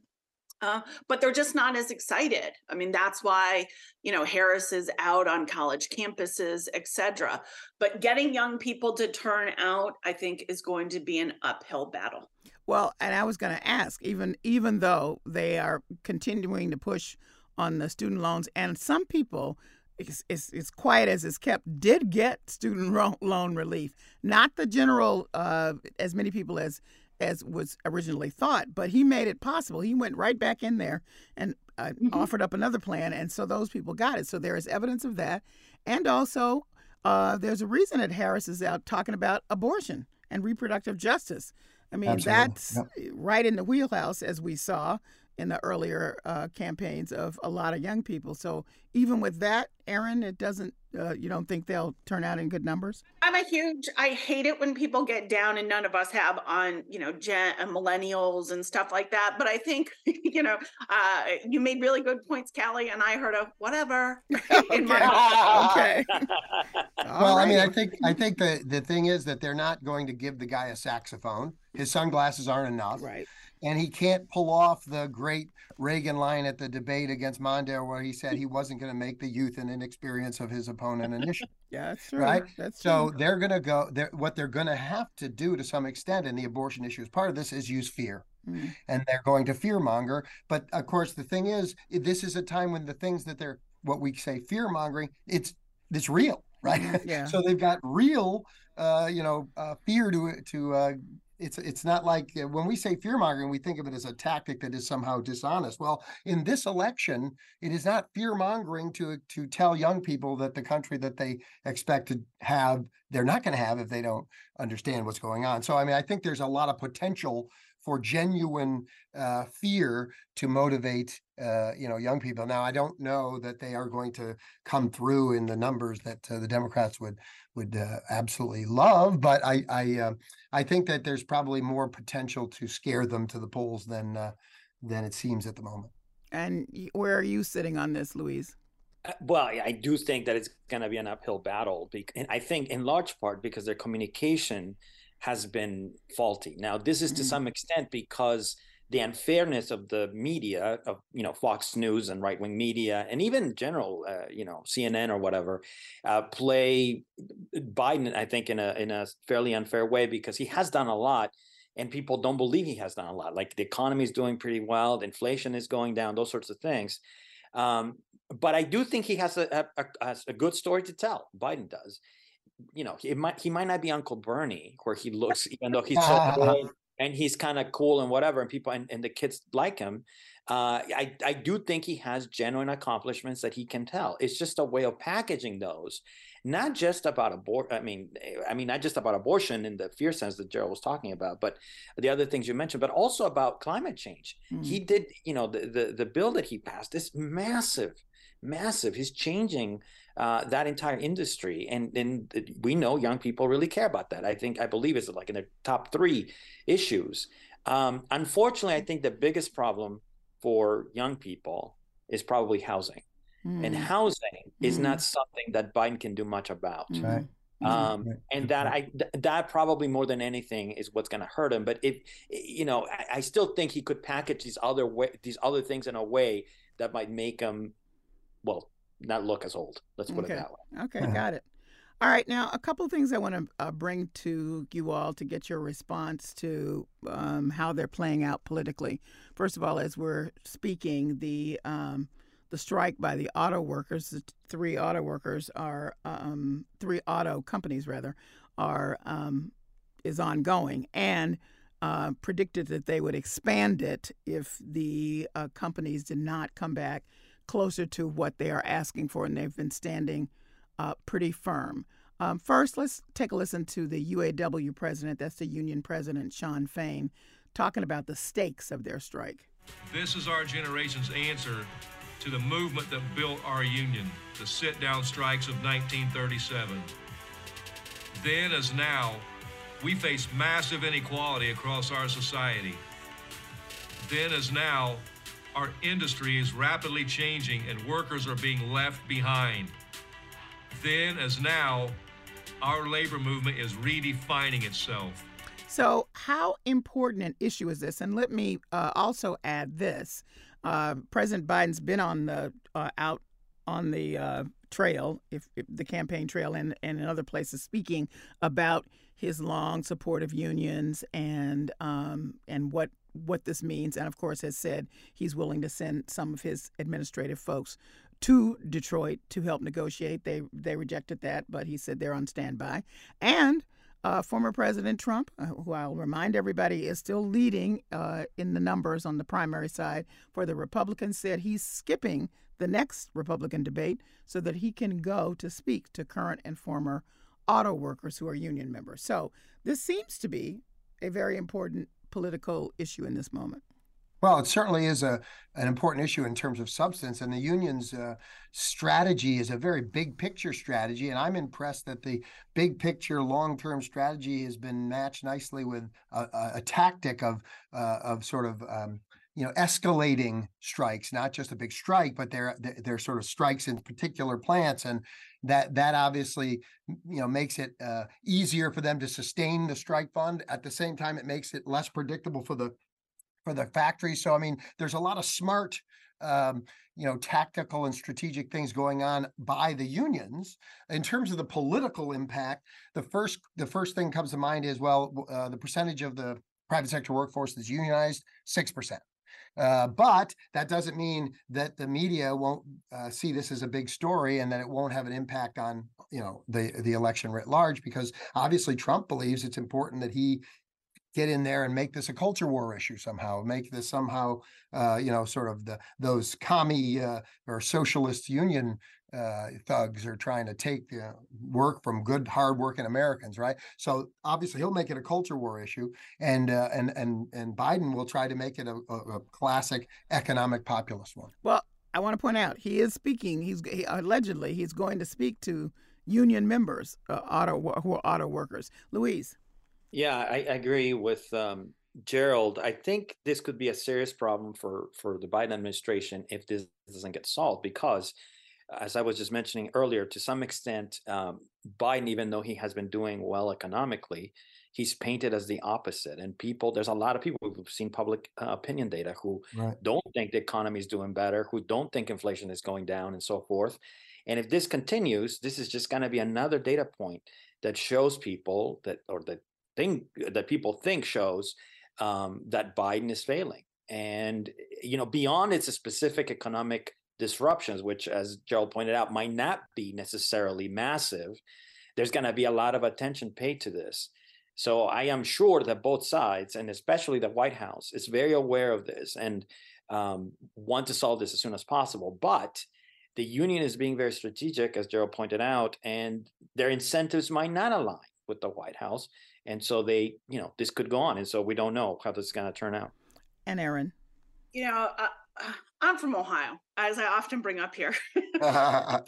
Uh, but they're just not as excited. I mean, that's why you know Harris is out on college campuses, et cetera. But getting young people to turn out, I think, is going to be an uphill battle. Well, and I was going to ask, even even though they are continuing to push on the student loans, and some people, it's, it's, it's quiet as it's kept, did get student loan relief. Not the general, uh, as many people as as was originally thought, but he made it possible. He went right back in there and uh, mm-hmm. offered up another plan, and so those people got it. So there is evidence of that, and also uh, there's a reason that Harris is out talking about abortion and reproductive justice. I mean, Absolutely. that's yep. right in the wheelhouse, as we saw in the earlier uh, campaigns of a lot of young people. So even with that, Erin, it doesn't. Uh, you don't think they'll turn out in good numbers? I'm a huge. I hate it when people get down, and none of us have on you know gen and millennials and stuff like that. But I think you know uh, you made really good points, Callie, and I heard a whatever. okay. okay. well, right. I mean, I think I think the the thing is that they're not going to give the guy a saxophone. His sunglasses aren't enough. Right and he can't pull off the great Reagan line at the debate against Mondale where he said he wasn't going to make the youth and inexperience of his opponent an issue. yeah, that's true. Right. That's so true. they're going to go. They're, what they're going to have to do to some extent, and the abortion issue is part of this, is use fear. Mm. And they're going to fear monger. But of course, the thing is, this is a time when the things that they're what we say fear mongering, it's it's real, right? Yeah. so they've got real, uh, you know, uh, fear to to uh, it's it's not like uh, when we say fear mongering, we think of it as a tactic that is somehow dishonest. Well, in this election, it is not fear mongering to to tell young people that the country that they expect to have, they're not going to have if they don't understand what's going on. So, I mean, I think there's a lot of potential for genuine uh, fear to motivate uh, you know young people. Now, I don't know that they are going to come through in the numbers that uh, the Democrats would would uh, absolutely love, but I I uh, I think that there's probably more potential to scare them to the polls than uh, than it seems at the moment. And where are you sitting on this, Luis? Well, I do think that it's going to be an uphill battle, and I think in large part because their communication has been faulty. Now, this is to mm-hmm. some extent because the unfairness of the media, of you know Fox News and right wing media, and even general, uh, you know CNN or whatever, uh, play Biden, I think, in a in a fairly unfair way because he has done a lot, and people don't believe he has done a lot. Like the economy is doing pretty well, the inflation is going down, those sorts of things. Um, but I do think he has a, a, a, a good story to tell. Biden does you know, he might he might not be Uncle Bernie, where he looks, even though he's so and he's kind of cool and whatever, and people and, and the kids like him. Uh, I I do think he has genuine accomplishments that he can tell. It's just a way of packaging those, not just about abortion. I mean, eh, I mean, not just about abortion in the fear sense that Jerold was talking about, but the other things you mentioned, but also about climate change. Mm-hmm. He mm. did, you know, the, the the bill that he passed is massive, massive. He's changing uh, that entire industry. And and we know young people really care about that. I think I believe it's like in the top three issues. Um, unfortunately, I think the biggest problem for young people is probably housing. And Mm. housing is not Mhm. something that Biden can do much about. Right. Um, Right. and that I th- that probably more than anything is what's going to hurt him. But if you know, I, I still think he could package these other way these other things in a way that might make him, well, not look as old. Let's put okay. it that way. Okay, got it. All right, now a couple of things I want to uh, bring to you all to get your response to um, how they're playing out politically. First of all, as we're speaking, the um, the strike by the auto workers, the three auto workers are um, three auto companies rather, are um, is ongoing and uh, predicted that they would expand it if the uh, companies did not come back closer to what they are asking for, and they've been standing uh, pretty firm. Um, first, let's take a listen to the UAW president, that's the union president, Shawn Fain, talking about the stakes of their strike. This is our generation's answer to the movement that built our union, the sit down strikes of 1937. Then, as now, we face massive inequality across our society. Then, as now, our industry is rapidly changing and workers are being left behind. Then, as now, our labor movement is redefining itself. So, how important an issue is this? And let me uh, also add this: uh, President Biden's been on the uh, out on the uh, trail, if, if the campaign trail, and, and in other places, speaking about his long support of unions and um, and what what this means, and of course has said he's willing to send some of his administrative folks to Detroit to help negotiate. They they rejected that, but he said they're on standby. And uh, former President Trump, uh, who I'll remind everybody is still leading uh, in the numbers on the primary side for the Republicans, said he's skipping the next Republican debate so that he can go to speak to current and former auto workers who are union members. So this seems to be a very important political issue in this moment. Well, it certainly is a an important issue in terms of substance, and the union's uh, strategy is a very big picture strategy. And I'm impressed that the big picture, long term strategy has been matched nicely with a, a, a tactic of uh, of sort of um, you know escalating strikes, not just a big strike, but they're they're sort of strikes in particular plants, and that that obviously you know makes it uh, easier for them to sustain the strike fund. At the same time, it makes it less predictable for the for the factory. So I mean, there's a lot of smart, um, you know, tactical and strategic things going on by the unions. In terms of the political impact, the first the first thing comes to mind is well, uh, the percentage of the private sector workforce that's unionized, six percent. Uh, but that doesn't mean that the media won't uh, see this as a big story and that it won't have an impact on you know the the election writ large because obviously Trump believes it's important that he get in there and make this a culture war issue somehow make this somehow uh, you know sort of the those commie uh, or socialist union uh, thugs are trying to take the work from good hardworking Americans right so obviously he'll make it a culture war issue and uh, and and and Biden will try to make it a, a, a classic economic populist one Well, I want to point out he is speaking. He's he, allegedly he's going to speak to union members, uh, auto who are auto workers. Luis. Yeah, I, I agree with um, Jerold. I think this could be a serious problem for for the Biden administration if this doesn't get solved because, as I was just mentioning earlier, to some extent, um, Biden, even though he has been doing well economically, he's painted as the opposite. And people, there's a lot of people who've seen public uh, opinion data who Right. don't think the economy is doing better, who don't think inflation is going down, and so forth. And if this continues, this is just going to be another data point that shows people that, or that think that people think shows um, that Biden is failing. And you know, beyond its a specific economic disruptions, which, as Jerold pointed out, might not be necessarily massive, there's going to be a lot of attention paid to this. So I am sure that both sides, and especially the White House, is very aware of this and um, want to solve this as soon as possible. But the union is being very strategic, as Jerold pointed out, and their incentives might not align with the White House. And so they, you know, this could go on. And so we don't know how this is going to turn out. And Erin. You know, uh, uh, I'm from Ohio, as I often bring up here. I'm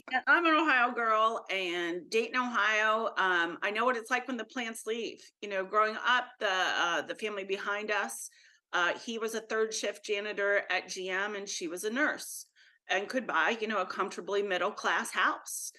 an Ohio girl and Dayton, Ohio. Um, I know what it's like when the plants leave. You know, growing up, the uh, the family behind us Uh, he was a third shift janitor at GM and she was a nurse and could buy, you know, a comfortably middle class house.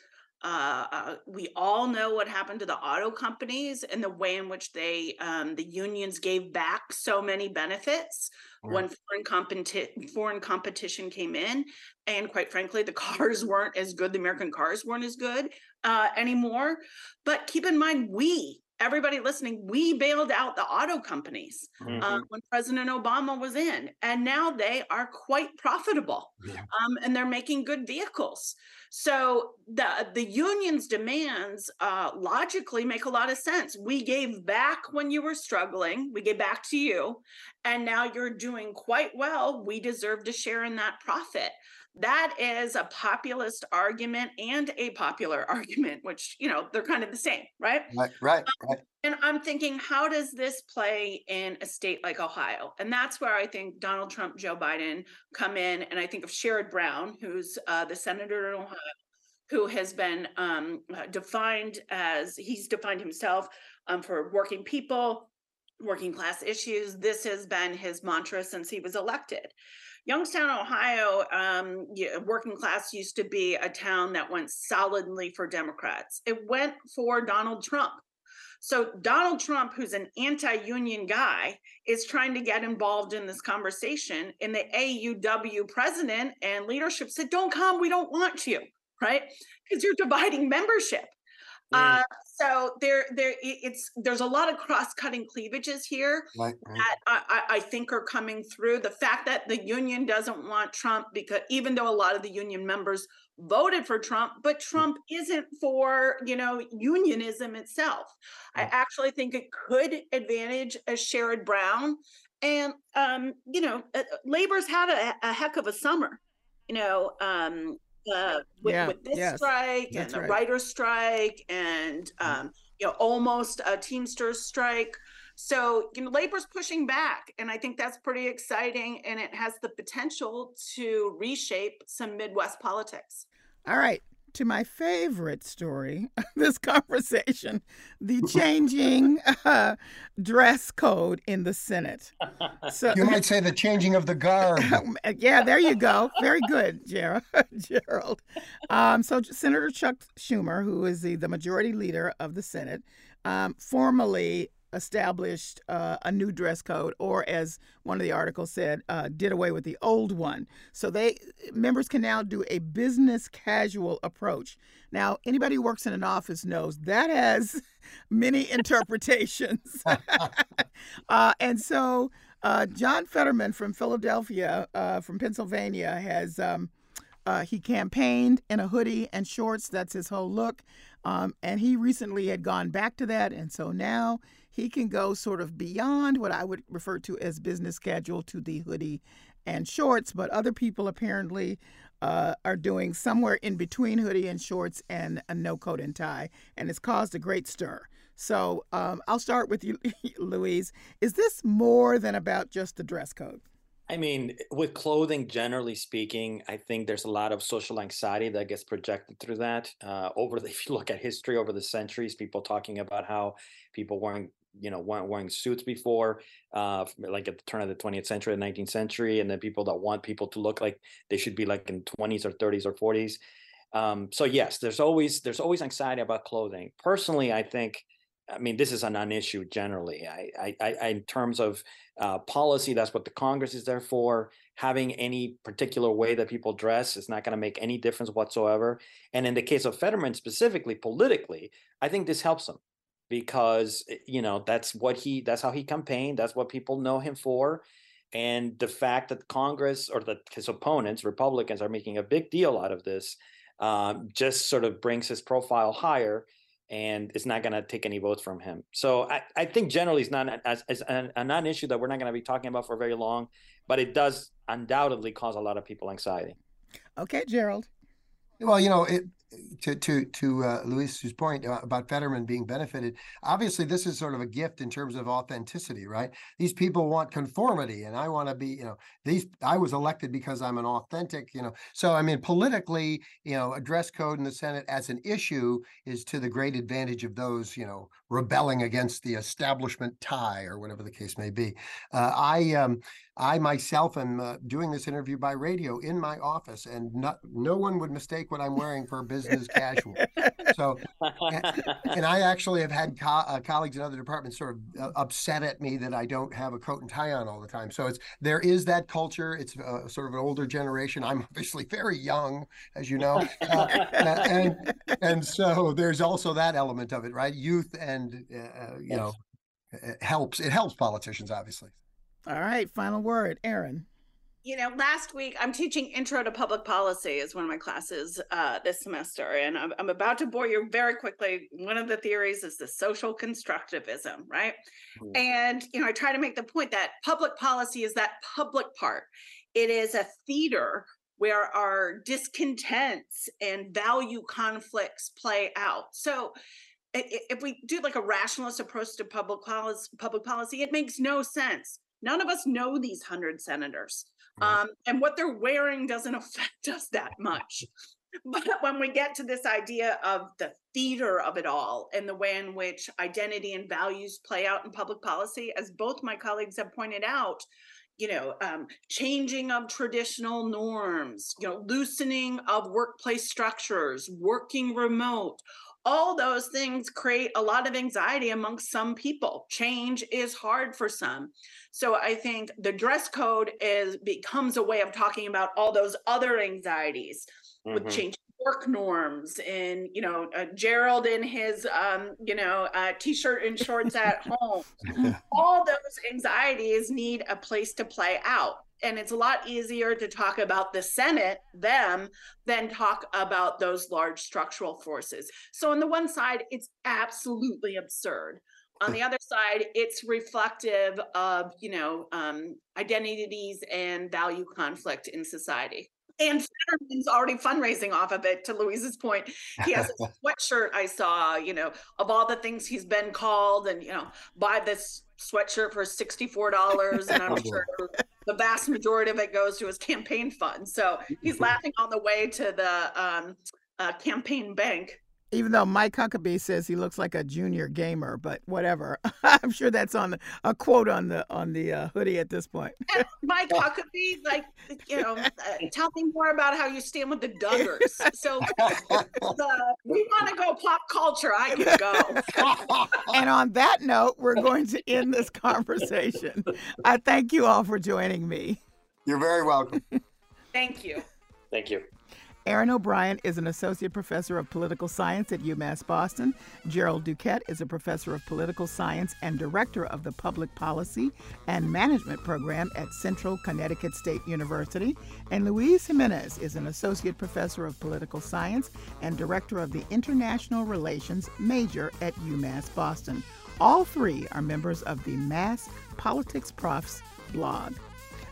Uh, uh, we all know what happened to the auto companies and the way in which they, um, the unions gave back so many benefits right. when foreign, competi- foreign competition came in. And quite frankly, the cars weren't as good. The American cars weren't as good uh, anymore. But keep in mind, we everybody listening, we bailed out the auto companies uh, mm-hmm. uh, when President Obama was in, and now they are quite profitable, yeah. um, and they're making good vehicles. So the the union's demands uh, logically make a lot of sense. We gave back when you were struggling. We gave back to you, and now you're doing quite well. We deserve to share in that profit that is a populist argument and a popular argument which you know they're kind of the same right? Right right, um, right. and i'm thinking how does this play in a state like ohio? And that's where i think donald trump joe biden come in and i think of sherrod brown who's uh, the senator in ohio who has been um, uh, defined as he's defined himself um, for working people working class issues. This has been his mantra since he was elected Youngstown, Ohio, um, working class used to be a town that went solidly for Democrats. It went for Donald Trump. So Donald Trump, who's an anti-union guy, is trying to get involved in this conversation. And the AUW president and leadership said, "Don't come. We don't want you." Right? Because you're dividing membership. Uh, so there, there, it's there's a lot of cross-cutting cleavages here right, right. that I, I, think are coming through. The fact that the union doesn't want Trump because even though a lot of the union members voted for Trump, but mm. Trump isn't for you know unionism itself. I actually think it could advantage a Sherrod Brown, and um, you know, uh, labor's had a, a heck of a summer. You know, um, uh, with, yeah, with this yes, strike and the right. writer's strike and um, you know almost a Teamsters strike. So you know labor's pushing back, and I think that's pretty exciting, and it has the potential to reshape some Midwest politics. All right, to my favorite story of this conversation the changing uh, dress code in the Senate. So, you might say the changing of the guard. yeah, there you go. Very good, Jerold. Jerold. Um, so, Senator Chuck Schumer, who is the, the majority leader of the Senate, um, formally established uh, a new dress code, or as one of the articles said, uh, did away with the old one. So they members can now do a business casual approach. Now, anybody who works in an office knows that has many interpretations, uh, and so uh, John Fetterman from Philadelphia, uh, from Pennsylvania, has. Um, uh, he campaigned in a hoodie and shorts. That's his whole look. Um, and he recently had gone back to that. And so now he can go sort of beyond what I would refer to as business casual to the hoodie and shorts, but other people apparently uh, are doing somewhere in between hoodie and shorts and a no coat and tie, and it's caused a great stir. So um, I'll start with you, Luis. Is this more than about just the dress code? I mean, with clothing, generally speaking, I think there's a lot of social anxiety that gets projected through that. Uh, over the, if you look at history over the centuries, people talking about how people wearing you know weren't wearing suits before uh like at the turn of the 20th century the 19th century and then people that want people to look like they should be like in 20s or 30s or 40s um so yes there's always there's always anxiety about clothing personally i think I mean, this is a non-issue generally. I, I, I in terms of uh, policy, that's what the Congress is there for. Having any particular way that people dress is not going to make any difference whatsoever. And in the case of Fetterman specifically, politically, I think this helps him because eh, you know that's what he that's how he campaigned that's what people know him for and the fact that congress or that his opponents republicans are making a big deal out of this um, just sort of brings his profile higher and it's not going to take any votes from him. So i, I think generally it's not as, as a, a non-issue that we're not going to be talking about for very long but it does undoubtedly cause a lot of people anxiety. Okay jerold. Well you know it to to to uh, Luis's point uh, about Fetterman being benefited, obviously this is sort of a gift in terms of authenticity, right? These people want conformity, and I want to be, you know, these. I was elected because I'm an authentic, you know. So I mean, politically, you know, a dress code in the Senate as an issue is to the great advantage of those, you know, rebelling against the establishment tie or whatever the case may be. Uh, I um, I myself am uh, doing this interview by radio in my office, and not, no one would mistake what I'm wearing for a business casual. So, and, and, I actually have had co- uh, colleagues in other departments sort of uh, upset at me that I don't have a coat and tie on all the time. So it's there is that culture. It's uh, sort of an older generation. I'm obviously very young, as you know, uh, and and so there's also that element of it, right? Youth and uh, you yes. know it helps. It helps politicians, obviously. All right, final word, Erin. You know, last week I'm teaching Intro to Public Policy is one of my classes uh, this semester, and I'm, I'm, about to bore you very quickly. One of the theories is the social constructivism, right? Mm-hmm. And you know, I try to make the point that public policy is that public part. It is a theater where our discontents and value conflicts play out. So if we do like a rationalist approach to public policy, public policy, it makes no sense None of us know these hundred senators. Um, and what they're wearing doesn't affect us that much. But when we get to this idea of the theater of it all and the way in which identity and values play out in public policy, as both my colleagues have pointed out, you know, um, changing of traditional norms, you know, loosening of workplace structures, working remote, all those things create a lot of anxiety amongst some people. Change is hard for some. So I think the dress code is becomes a way of talking about all those other anxieties mm-hmm. with changing work norms and you know uh, Jerold in his um, you know uh, t-shirt and shorts at home. all those anxieties need a place to play out and it's a lot easier to talk about the Senate, them, than talk about those large structural forces. So, on the one side, it's absolutely absurd on the other side it's reflective of you know um, identities and value conflict in society and Fetterman's already fundraising off of it. To Luis's point, he has a sweatshirt I saw. You know, of all the things he's been called, and you know, buy this sweatshirt for sixty four dollars, and I'm sure the vast majority of it goes to his campaign fund. So he's laughing on the way to the um, uh, campaign bank even though Mike Huckabee says he looks like a junior gamer, but whatever. I'm sure that's on the, a quote on the on the uh, hoodie at this point. Mike Huckabee, like you know, uh, tell me more about how you stand with the Duggars. So the, we want to go pop culture. I can go. and on that note, we're going to end this conversation. I thank you all for joining me. You're very welcome. Thank you. Thank you. Erin O'Brien is an associate professor of political science at UMass Boston. Jerold Duquette is a professor of political science and director of the public policy and management program at Central Connecticut State University. And Luis Jimenez is an associate professor of political science and director of the international relations major at UMass Boston. All three are members of the Mass Politics Profs blog.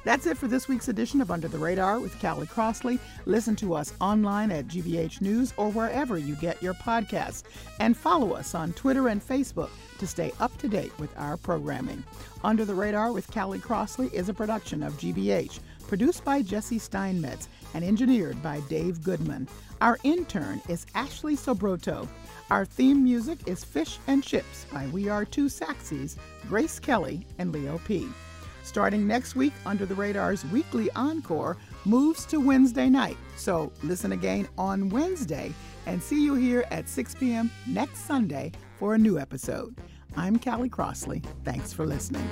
That's it for this week's edition of Under the Radar with Callie Crossley. Listen to us online at GBH News or wherever you get your podcasts. And follow us on Twitter and Facebook to stay up to date with our programming. Under the Radar with Callie Crossley is a production of GBH, produced by Jesse Steinmetz and engineered by Dave Goodman. Our intern is Ashley Sobroto. Our theme music is Fish and Chips by We Are Two Saxies, Grace Kelly, and Leo P. Starting next week, Under the Radar's weekly encore moves to Wednesday night. So listen again on Wednesday and see you here at 6 p.m. next Sunday for a new episode. I'm Callie Crossley. Thanks for listening.